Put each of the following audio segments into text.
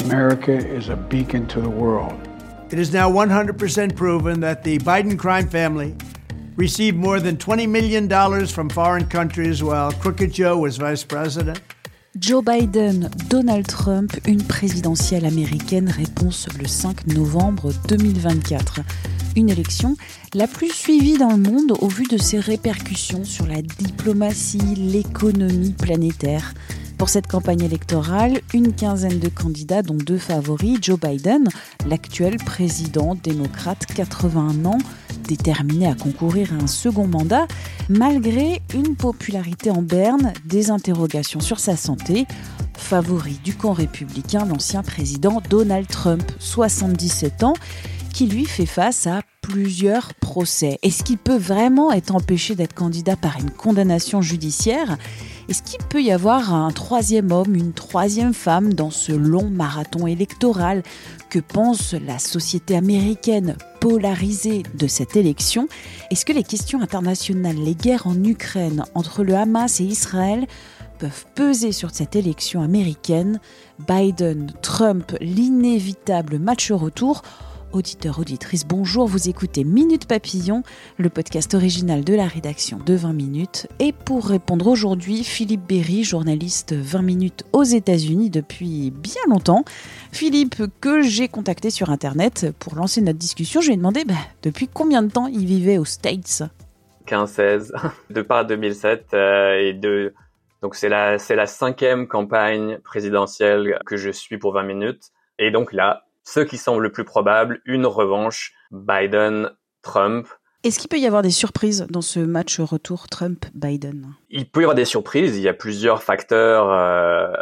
America is a beacon to the world. It is now 100% proven that the Biden crime family received more than $20 million from foreign countries while Crooked Joe was vice president. Joe Biden, Donald Trump, une présidentielle américaine réponse le 5 novembre 2024. Une élection la plus suivie dans le monde au vu de ses répercussions sur la diplomatie, l'économie planétaire. Pour cette campagne électorale, une quinzaine de candidats, dont deux favoris, Joe Biden, l'actuel président démocrate 81 ans, déterminé à concourir à un second mandat, malgré une popularité en berne, des interrogations sur sa santé, favori du camp républicain, l'ancien président Donald Trump, 77 ans, qui lui fait face à plusieurs procès. Est-ce qu'il peut vraiment être empêché d'être candidat par une condamnation judiciaire? Est-ce qu'il peut y avoir un troisième homme, une troisième femme dans ce long marathon électoral? Que pense la société américaine polarisée de cette élection? Est-ce que les questions internationales, les guerres en Ukraine entre le Hamas et Israël peuvent peser sur cette élection américaine? Biden, Trump, l'inévitable match retour Auditeurs, auditrices, bonjour, vous écoutez Minute Papillon, le podcast original de la rédaction de 20 minutes. Et pour répondre aujourd'hui, Philippe Berry, journaliste 20 minutes aux États-Unis depuis bien longtemps. Philippe, que j'ai contacté sur Internet pour lancer notre discussion, je lui ai demandé bah, depuis combien de temps il vivait aux States? 15-16, de par 2007 euh, et de... Donc c'est la, c'est la cinquième campagne présidentielle que je suis pour 20 minutes. Et donc là, ce qui semble le plus probable, une revanche Biden-Trump. Est-ce qu'il peut y avoir des surprises dans ce match retour Trump-Biden? Il peut y avoir des surprises. Il y a plusieurs facteurs euh,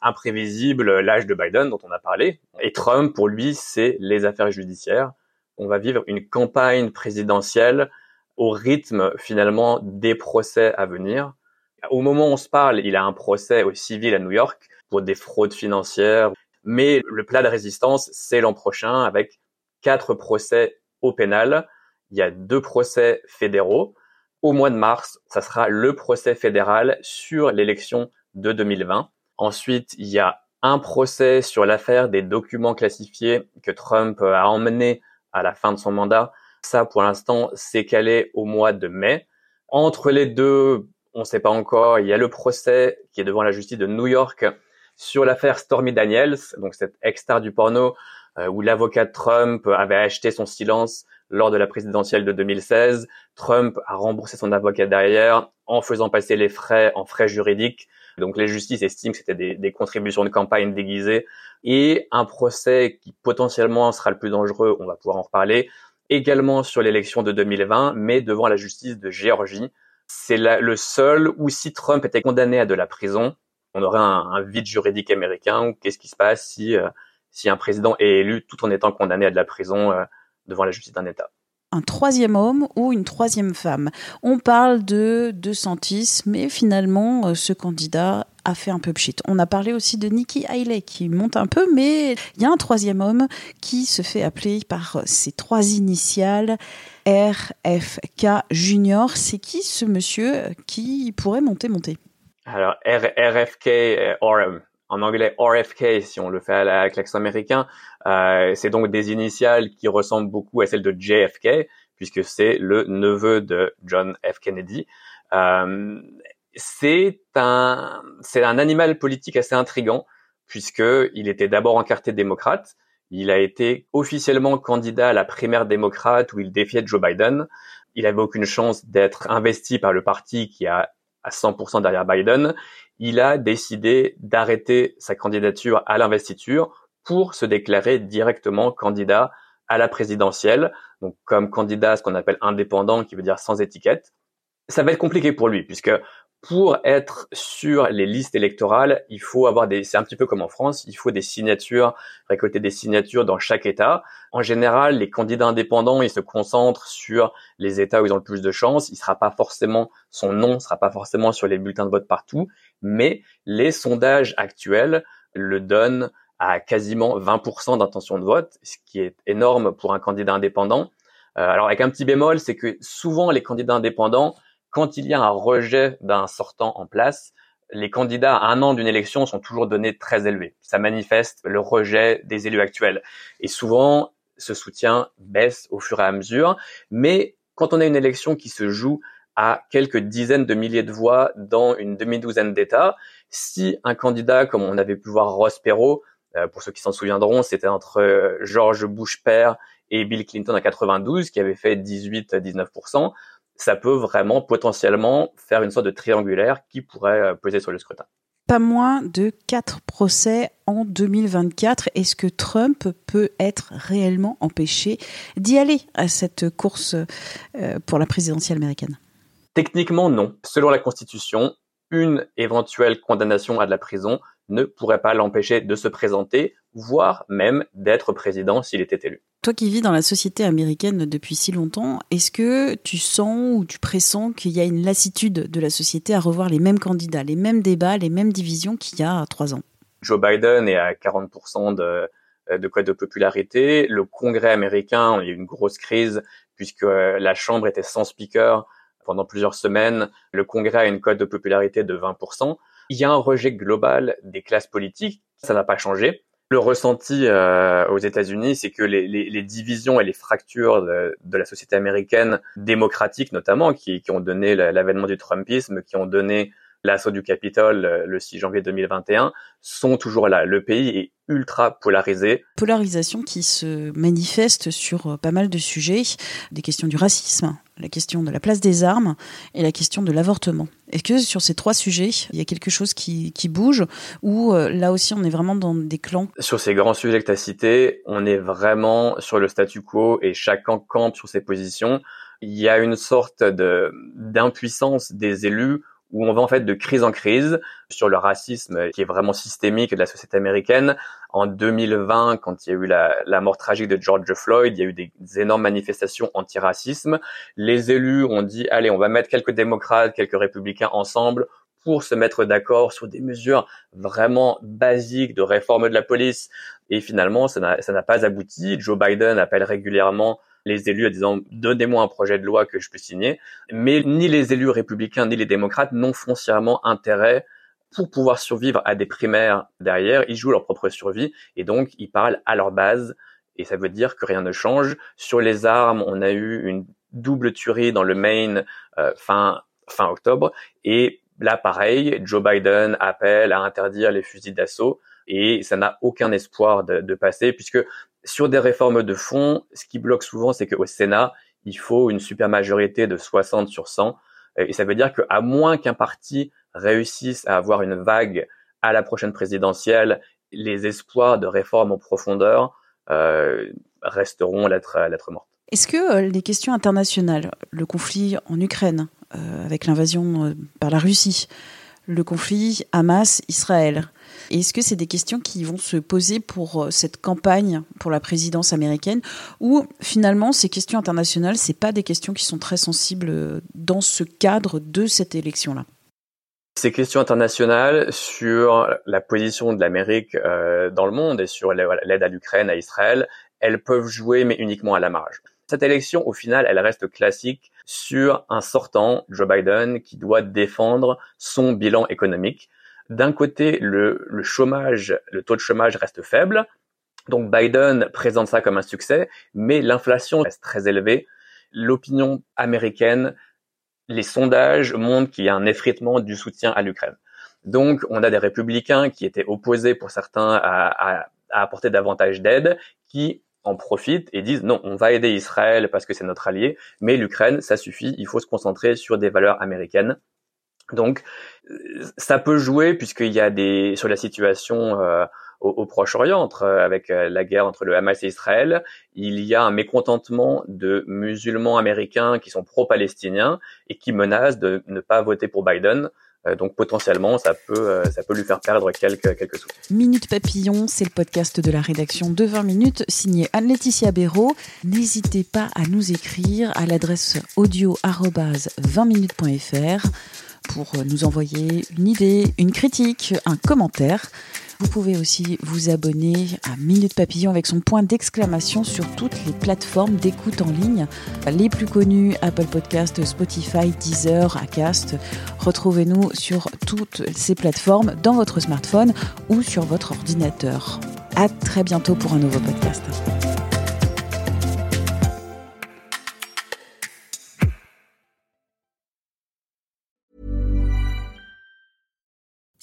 imprévisibles. L'âge de Biden, dont on a parlé, et Trump, pour lui, c'est les affaires judiciaires. On va vivre une campagne présidentielle au rythme finalement des procès à venir. Au moment où on se parle, il a un procès au civil à New York pour des fraudes financières. Mais le plat de résistance, c'est l'an prochain avec quatre procès au pénal. Il y a deux procès fédéraux. Au mois de mars, ça sera le procès fédéral sur l'élection de 2020. Ensuite, il y a un procès sur l'affaire des documents classifiés que Trump a emmené à la fin de son mandat. Ça, pour l'instant, c'est calé au mois de mai. Entre les deux, on ne sait pas encore. Il y a le procès qui est devant la justice de New York sur l'affaire Stormy Daniels, donc cette ex-star du porno, euh, où l'avocat Trump avait acheté son silence lors de la présidentielle de 2016. Trump a remboursé son avocat derrière en faisant passer les frais en frais juridiques. Donc les justices estiment que c'était des, des, contributions de campagne déguisées. Et un procès qui potentiellement sera le plus dangereux, on va pouvoir en reparler, également sur l'élection de 2020, mais devant la justice de Géorgie. C'est le seul où si Trump était condamné à de la prison, on aurait un, vide juridique américain. Qu'est-ce qui se passe si, euh, si un président est élu tout en étant condamné à de la prison euh, devant la justice d'un État? Un troisième homme ou une troisième femme? On parle de De Santis, mais finalement, euh, ce candidat a fait un peu pchit. On a parlé aussi de Nikki Haley qui monte un peu, mais il y a un troisième homme qui se fait appeler par ses trois initiales RFK Junior. C'est qui ce monsieur qui pourrait monter, monter? Alors RFK, euh, en anglais RFK si on le fait avec l'accent américain, euh, c'est donc des initiales qui ressemblent beaucoup à celles de JFK puisque c'est le neveu de John F. Kennedy. Euh, c'est un c'est un animal politique assez intrigant puisque il était d'abord encarté démocrate. Il a été officiellement candidat à la primaire démocrate où il défiait Joe Biden. Il avait aucune chance d'être investi par le parti qui a à 100% derrière Biden, il a décidé d'arrêter sa candidature à l'investiture pour se déclarer directement candidat à la présidentielle, donc comme candidat ce qu'on appelle indépendant, qui veut dire sans étiquette. Ça va être compliqué pour lui, puisque pour être sur les listes électorales, il faut avoir des, c'est un petit peu comme en France, il faut des signatures, récolter des signatures dans chaque État. En général, les candidats indépendants, ils se concentrent sur les États où ils ont le plus de chances. Il sera pas forcément, son nom sera pas forcément sur les bulletins de vote partout, mais les sondages actuels le donnent à quasiment 20% d'intention de vote, ce qui est énorme pour un candidat indépendant. Euh, alors avec un petit bémol, c'est que souvent les candidats indépendants quand il y a un rejet d'un sortant en place, les candidats à un an d'une élection sont toujours donnés très élevés. Ça manifeste le rejet des élus actuels. Et souvent, ce soutien baisse au fur et à mesure. Mais quand on a une élection qui se joue à quelques dizaines de milliers de voix dans une demi-douzaine d'États, si un candidat, comme on avait pu voir Ross Perot, euh, pour ceux qui s'en souviendront, c'était entre euh, George Bush père et Bill Clinton en 92, qui avait fait 18-19% ça peut vraiment potentiellement faire une sorte de triangulaire qui pourrait euh, peser sur le scrutin. Pas moins de quatre procès en 2024. Est-ce que Trump peut être réellement empêché d'y aller à cette course euh, pour la présidentielle américaine? Techniquement, non. Selon la Constitution, une éventuelle condamnation à de la prison ne pourrait pas l'empêcher de se présenter, voire même d'être président s'il était élu. Toi qui vis dans la société américaine depuis si longtemps, est-ce que tu sens ou tu pressens qu'il y a une lassitude de la société à revoir les mêmes candidats, les mêmes débats, les mêmes divisions qu'il y a trois ans? Joe Biden est à 40% de, de code de popularité. Le Congrès américain, il y a eu une grosse crise puisque la Chambre était sans speaker pendant plusieurs semaines. Le Congrès a une cote de popularité de 20% il y a un rejet global des classes politiques. Ça n'a pas changé. Le ressenti euh, aux États-Unis, c'est que les, divisions et les fractures de, la société américaine démocratique notamment, qui ont donné l'avènement du Trumpisme, qui ont donné l'assaut du Capitole euh, le 6 janvier 2021 sont toujours là. Le pays est ultra polarisé. Polarisation qui se manifeste sur euh, pas mal de sujets, des questions du racisme, la question de la place des armes et la question de l'avortement. Est-ce que sur ces trois sujets, il y a quelque chose qui, qui bouge ou euh, là aussi on est vraiment dans des clans? Sur ces grands sujets que tu as cités, on est vraiment sur le statu quo et chacun campe sur ses positions. Il y a une sorte de d'impuissance des élus où on va en fait de crise en crise sur le racisme qui est vraiment systémique de la société américaine. En 2020, quand il y a eu la, mort tragique de George Floyd, il y a eu des, énormes manifestations anti-racisme. Les élus ont dit, allez, on va mettre quelques démocrates, quelques républicains ensemble pour se mettre d'accord sur des mesures vraiment basiques de réforme de la police. Et finalement, ça n'a pas abouti. Joe Biden appelle régulièrement les élus en disant donnez-moi un projet de loi que je peux signer. Mais ni les élus républicains ni les démocrates n'ont foncièrement intérêt pour pouvoir survivre à des primaires derrière. Ils jouent leur propre survie et donc ils parlent à leur base. Et ça veut dire que rien ne change. Sur les armes, on a eu une double tuerie dans le Maine euh, fin fin octobre et là pareil, Joe Biden appelle à interdire les fusils d'assaut et ça n'a aucun espoir de, de, passer puisque sur des réformes de fond, ce qui bloque souvent, c'est qu'au Sénat, il faut une super majorité de 60 sur 100. Et ça veut dire qu'à moins qu'un parti réussisse à avoir une vague à la prochaine présidentielle, les espoirs de réforme en profondeur euh, resteront lettre, lettre morte. Est-ce que euh, les questions internationales, le conflit en Ukraine, euh, avec l'invasion par la Russie, le conflit Hamas-Israël, est-ce que c'est des questions qui vont se poser pour euh, cette campagne pour la présidence américaine ou finalement ces questions internationales, c'est pas des questions qui sont très sensibles euh, dans ce cadre de cette élection-là? Ces questions internationales sur la position de l'Amérique euh, dans le monde et sur l'aide à l'Ukraine, à Israël, elles peuvent jouer, mais uniquement à la marge. Cette élection, au final, elle reste classique sur un sortant, Joe Biden, qui doit défendre son bilan économique. D'un côté, le, chômage, le taux de chômage reste faible. Donc Biden présente ça comme un succès, mais l'inflation reste très élevée. L'opinion américaine, les sondages montrent qu'il y a un effritement du soutien à l'Ukraine. Donc on a des républicains qui étaient opposés pour certains à, à, à apporter davantage d'aide, qui en profitent et disent non, on va aider Israël parce que c'est notre allié, mais l'Ukraine, ça suffit, il faut se concentrer sur des valeurs américaines. Donc, ça peut jouer puisqu'il y a des sur la situation euh, au, Proche-Orient euh, avec euh, la guerre entre le Hamas et Israël, il y a un mécontentement de musulmans américains qui sont pro-palestiniens et qui menacent de ne pas voter pour Biden Euh, donc potentiellement, ça peut, euh, ça peut lui faire perdre quelques, quelques sous. Minute Papillon, c'est le podcast de la rédaction de 20 minutes, signé Anne-Laetitia Béraud. N'hésitez pas à nous écrire à l'adresse audio-20minutes.fr pour nous envoyer une idée, une critique, un commentaire. Vous pouvez aussi vous abonner à Minute Papillon avec son point d'exclamation sur toutes les plateformes d'écoute en ligne, les plus connues Apple Podcast, Spotify, Deezer, Acast. Retrouvez-nous sur toutes ces plateformes dans votre smartphone ou sur votre ordinateur. À très bientôt pour un nouveau podcast.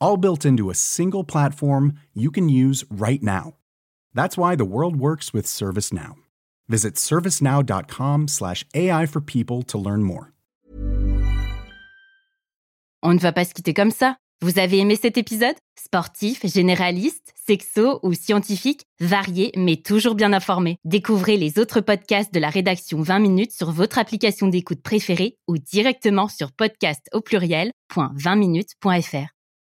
All built into a single platform you can use right now. That's why the world works with ServiceNow. Visit servicenow.com/ai for people to learn more. On ne va pas se quitter comme ça. Vous avez aimé cet épisode? Sportif, généraliste, sexo ou scientifique, varié mais toujours bien informé. Découvrez les autres podcasts de la rédaction 20 minutes sur votre application d'écoute préférée ou directement sur podcast au pluriel.20minutes.fr.